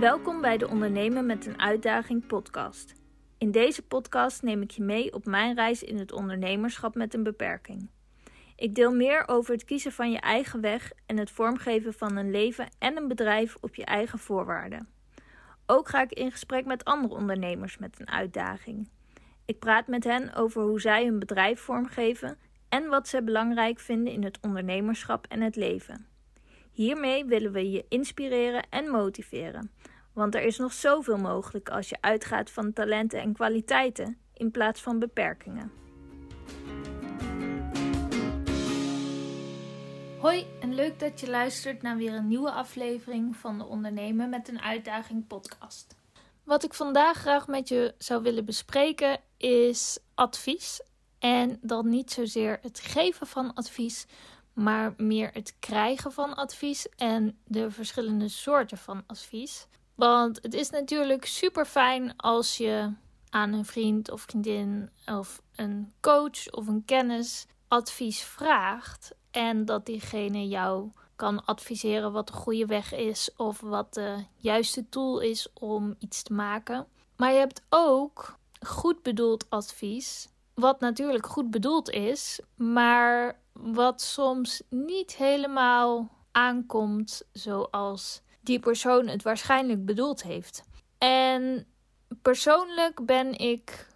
Welkom bij de Ondernemen met een Uitdaging podcast. In deze podcast neem ik je mee op mijn reis in het ondernemerschap met een beperking. Ik deel meer over het kiezen van je eigen weg en het vormgeven van een leven en een bedrijf op je eigen voorwaarden. Ook ga ik in gesprek met andere ondernemers met een uitdaging. Ik praat met hen over hoe zij hun bedrijf vormgeven en wat ze belangrijk vinden in het ondernemerschap en het leven. Hiermee willen we je inspireren en motiveren, want er is nog zoveel mogelijk als je uitgaat van talenten en kwaliteiten in plaats van beperkingen. Hoi en leuk dat je luistert naar weer een nieuwe aflevering van de Ondernemen met een Uitdaging podcast. Wat ik vandaag graag met je zou willen bespreken is advies. En dan niet zozeer het geven van advies, maar meer het krijgen van advies en de verschillende soorten van advies. Want het is natuurlijk super fijn als je aan een vriend of vriendin of een coach of een kennis advies vraagt en dat diegene jou kan adviseren wat de goede weg is of wat de juiste tool is om iets te maken. Maar je hebt ook goed bedoeld advies, wat natuurlijk goed bedoeld is, maar wat soms niet helemaal aankomt zoals die persoon het waarschijnlijk bedoeld heeft. En persoonlijk ben ik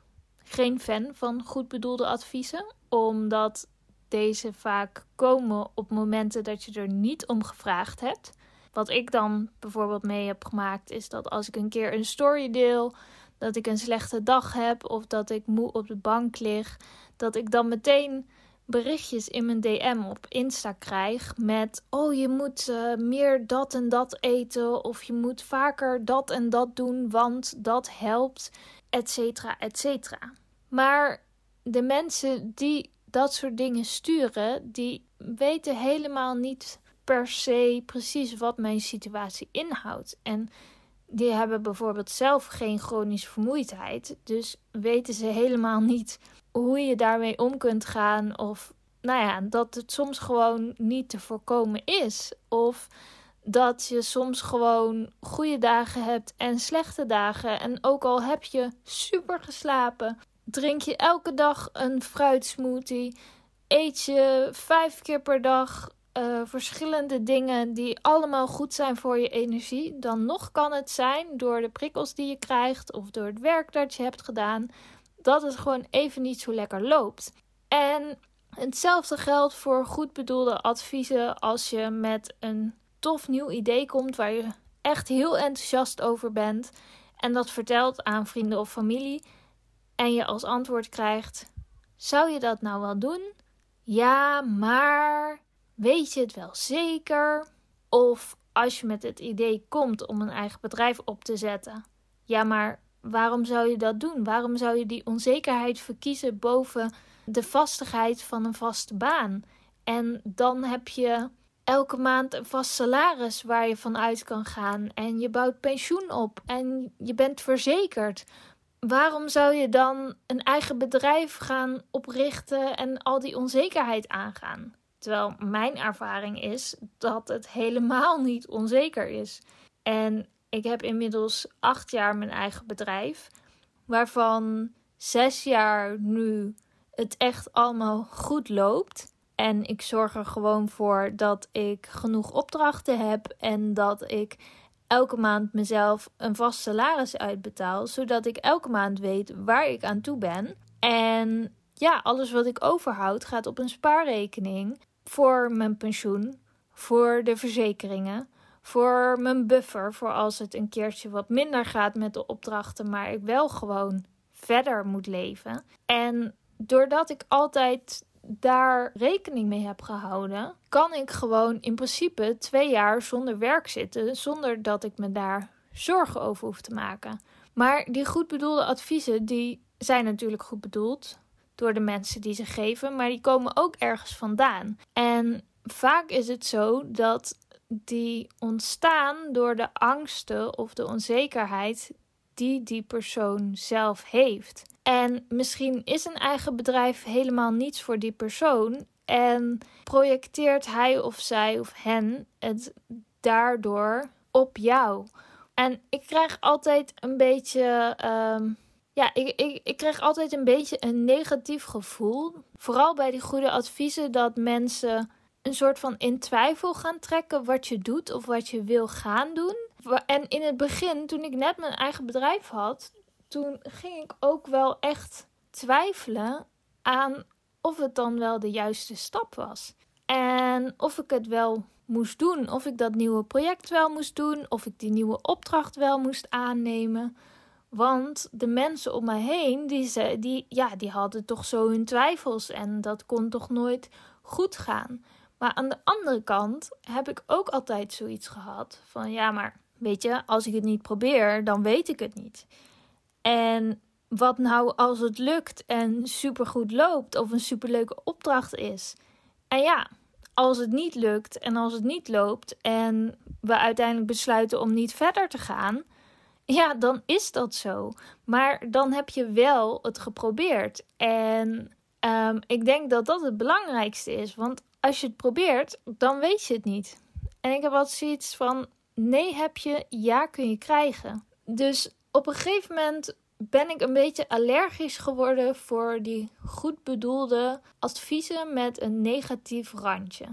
geen fan van goed bedoelde adviezen, omdat deze vaak komen op momenten dat je er niet om gevraagd hebt. Wat ik dan bijvoorbeeld mee heb gemaakt is dat als ik een keer een story deel, dat ik een slechte dag heb of dat ik moe op de bank lig, dat ik dan meteen berichtjes in mijn DM op Insta krijg met: Oh, je moet uh, meer dat en dat eten, of je moet vaker dat en dat doen, want dat helpt, et cetera, et cetera. Maar de mensen die dat soort dingen sturen, die weten helemaal niet per se precies wat mijn situatie inhoudt. En die hebben bijvoorbeeld zelf geen chronische vermoeidheid, dus weten ze helemaal niet hoe je daarmee om kunt gaan. Of nou ja, dat het soms gewoon niet te voorkomen is. Of dat je soms gewoon goede dagen hebt en slechte dagen. En ook al heb je super geslapen, drink je elke dag een fruitsmoothie. Eet je vijf keer per dag uh, verschillende dingen die allemaal goed zijn voor je energie. Dan nog kan het zijn door de prikkels die je krijgt of door het werk dat je hebt gedaan dat het gewoon even niet zo lekker loopt. En hetzelfde geldt voor goed bedoelde adviezen als je met een tof nieuw idee komt waar je echt heel enthousiast over bent en dat vertelt aan vrienden of familie en je als antwoord krijgt: Zou je dat nou wel doen? Ja, maar weet je het wel zeker? Of als je met het idee komt om een eigen bedrijf op te zetten: Ja, maar Waarom zou je dat doen? Waarom zou je die onzekerheid verkiezen boven de vastigheid van een vaste baan? En dan heb je elke maand een vast salaris waar je van uit kan gaan. En je bouwt pensioen op en je bent verzekerd. Waarom zou je dan een eigen bedrijf gaan oprichten en al die onzekerheid aangaan? Terwijl mijn ervaring is dat het helemaal niet onzeker is. En ik heb inmiddels acht jaar mijn eigen bedrijf, waarvan zes jaar nu het echt allemaal goed loopt. En ik zorg er gewoon voor dat ik genoeg opdrachten heb en dat ik elke maand mezelf een vast salaris uitbetaal, zodat ik elke maand weet waar ik aan toe ben. En ja, alles wat ik overhoud gaat op een spaarrekening voor mijn pensioen, voor de verzekeringen voor mijn buffer. Voor als het een keertje wat minder gaat met de opdrachten, maar ik wel gewoon verder moet leven. En doordat ik altijd daar rekening mee heb gehouden, kan ik gewoon in principe twee jaar zonder werk zitten, zonder dat ik me daar zorgen over hoef te maken. Maar die goed bedoelde adviezen, die zijn natuurlijk goed bedoeld door de mensen die ze geven, maar die komen ook ergens vandaan. En vaak is het zo dat die ontstaan door de angsten of de onzekerheid die die persoon zelf heeft. En misschien is een eigen bedrijf helemaal niets voor die persoon en projecteert hij of zij of hen het daardoor op jou. En ik krijg altijd een beetje. Um, ja, ik, ik, ik krijg altijd een beetje een negatief gevoel. Vooral bij die goede adviezen dat mensen een soort van in twijfel gaan trekken wat je doet of wat je wil gaan doen. En in het begin, toen ik net mijn eigen bedrijf had, toen ging ik ook wel echt twijfelen aan of het dan wel de juiste stap was. En of ik het wel moest doen, of ik dat nieuwe project wel moest doen, of ik die nieuwe opdracht wel moest aannemen. Want de mensen om mij heen, die, die, ja, die hadden toch zo hun twijfels en dat kon toch nooit goed gaan. Maar aan de andere kant heb ik ook altijd zoiets gehad van ja, maar weet je, als ik het niet probeer, dan weet ik het niet. En wat nou als het lukt en supergoed loopt of een superleuke opdracht is? En ja, als het niet lukt en als het niet loopt en we uiteindelijk besluiten om niet verder te gaan, ja, dan is dat zo. Maar dan heb je wel het geprobeerd. En um, ik denk dat dat het belangrijkste is. Want als je het probeert, dan weet je het niet. En ik heb altijd zoiets van: nee heb je, ja kun je krijgen. Dus op een gegeven moment ben ik een beetje allergisch geworden voor die goed bedoelde adviezen met een negatief randje.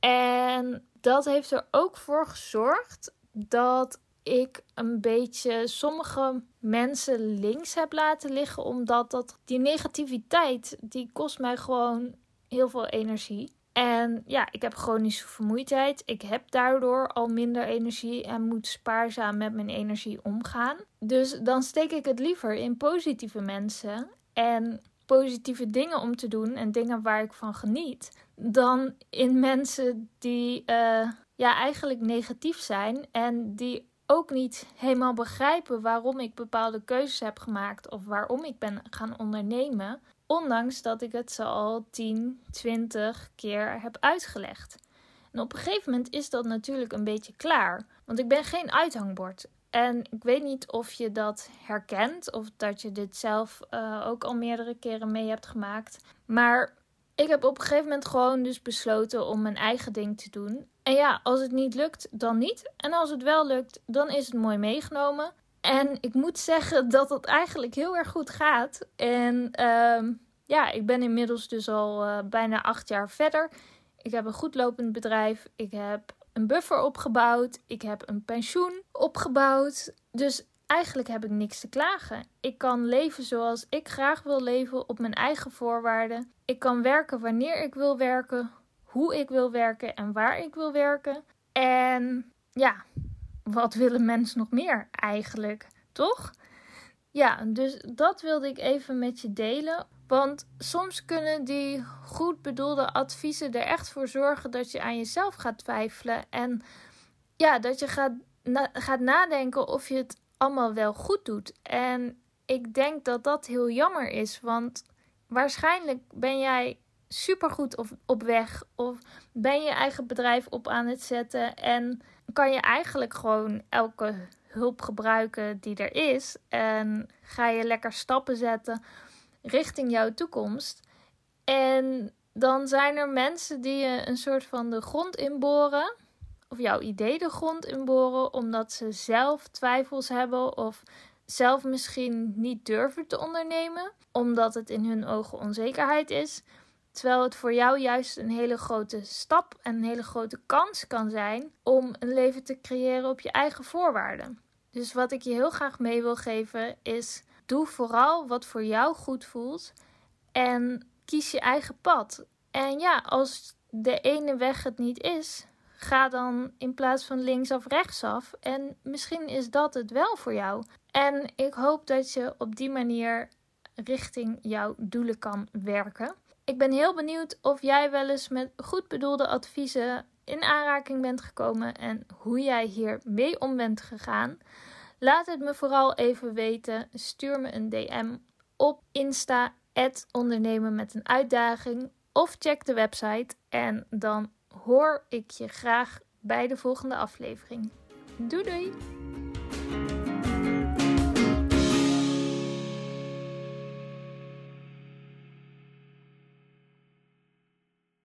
En dat heeft er ook voor gezorgd dat ik een beetje sommige mensen links heb laten liggen, omdat dat, die negativiteit die kost mij gewoon heel veel energie. En ja, ik heb chronische vermoeidheid. Ik heb daardoor al minder energie en moet spaarzaam met mijn energie omgaan. Dus dan steek ik het liever in positieve mensen en positieve dingen om te doen en dingen waar ik van geniet, dan in mensen die uh, ja, eigenlijk negatief zijn en die ook niet helemaal begrijpen waarom ik bepaalde keuzes heb gemaakt of waarom ik ben gaan ondernemen. Ondanks dat ik het ze al 10, 20 keer heb uitgelegd. En op een gegeven moment is dat natuurlijk een beetje klaar. Want ik ben geen uithangbord. En ik weet niet of je dat herkent of dat je dit zelf uh, ook al meerdere keren mee hebt gemaakt. Maar ik heb op een gegeven moment gewoon dus besloten om mijn eigen ding te doen. En ja, als het niet lukt, dan niet. En als het wel lukt, dan is het mooi meegenomen. En ik moet zeggen dat het eigenlijk heel erg goed gaat. En uh, ja, ik ben inmiddels dus al uh, bijna acht jaar verder. Ik heb een goed lopend bedrijf. Ik heb een buffer opgebouwd. Ik heb een pensioen opgebouwd. Dus eigenlijk heb ik niks te klagen. Ik kan leven zoals ik graag wil leven op mijn eigen voorwaarden. Ik kan werken wanneer ik wil werken, hoe ik wil werken en waar ik wil werken. En ja, wat willen mensen nog meer eigenlijk, toch? Ja, dus dat wilde ik even met je delen. Want soms kunnen die goed bedoelde adviezen er echt voor zorgen dat je aan jezelf gaat twijfelen. En ja, dat je gaat, gaat nadenken of je het allemaal wel goed doet. En ik denk dat dat heel jammer is. Want waarschijnlijk ben jij supergoed op, op weg. Of ben je eigen bedrijf op aan het zetten. En kan je eigenlijk gewoon elke hulp gebruiken die er is. En ga je lekker stappen zetten richting jouw toekomst. En dan zijn er mensen die je een soort van de grond inboren. Of jouw idee de grond inboren. Omdat ze zelf twijfels hebben. Of zelf misschien niet durven te ondernemen. Omdat het in hun ogen onzekerheid is. Terwijl het voor jou juist een hele grote stap en een hele grote kans kan zijn om een leven te creëren op je eigen voorwaarden. Dus wat ik je heel graag mee wil geven is: doe vooral wat voor jou goed voelt en kies je eigen pad. En ja, als de ene weg het niet is, ga dan in plaats van linksaf rechtsaf. En misschien is dat het wel voor jou. En ik hoop dat je op die manier richting jouw doelen kan werken. Ik ben heel benieuwd of jij wel eens met goed bedoelde adviezen in aanraking bent gekomen en hoe jij hier mee om bent gegaan. Laat het me vooral even weten. Stuur me een DM op Insta, ondernemen met een uitdaging. Of check de website en dan hoor ik je graag bij de volgende aflevering. Doei doei!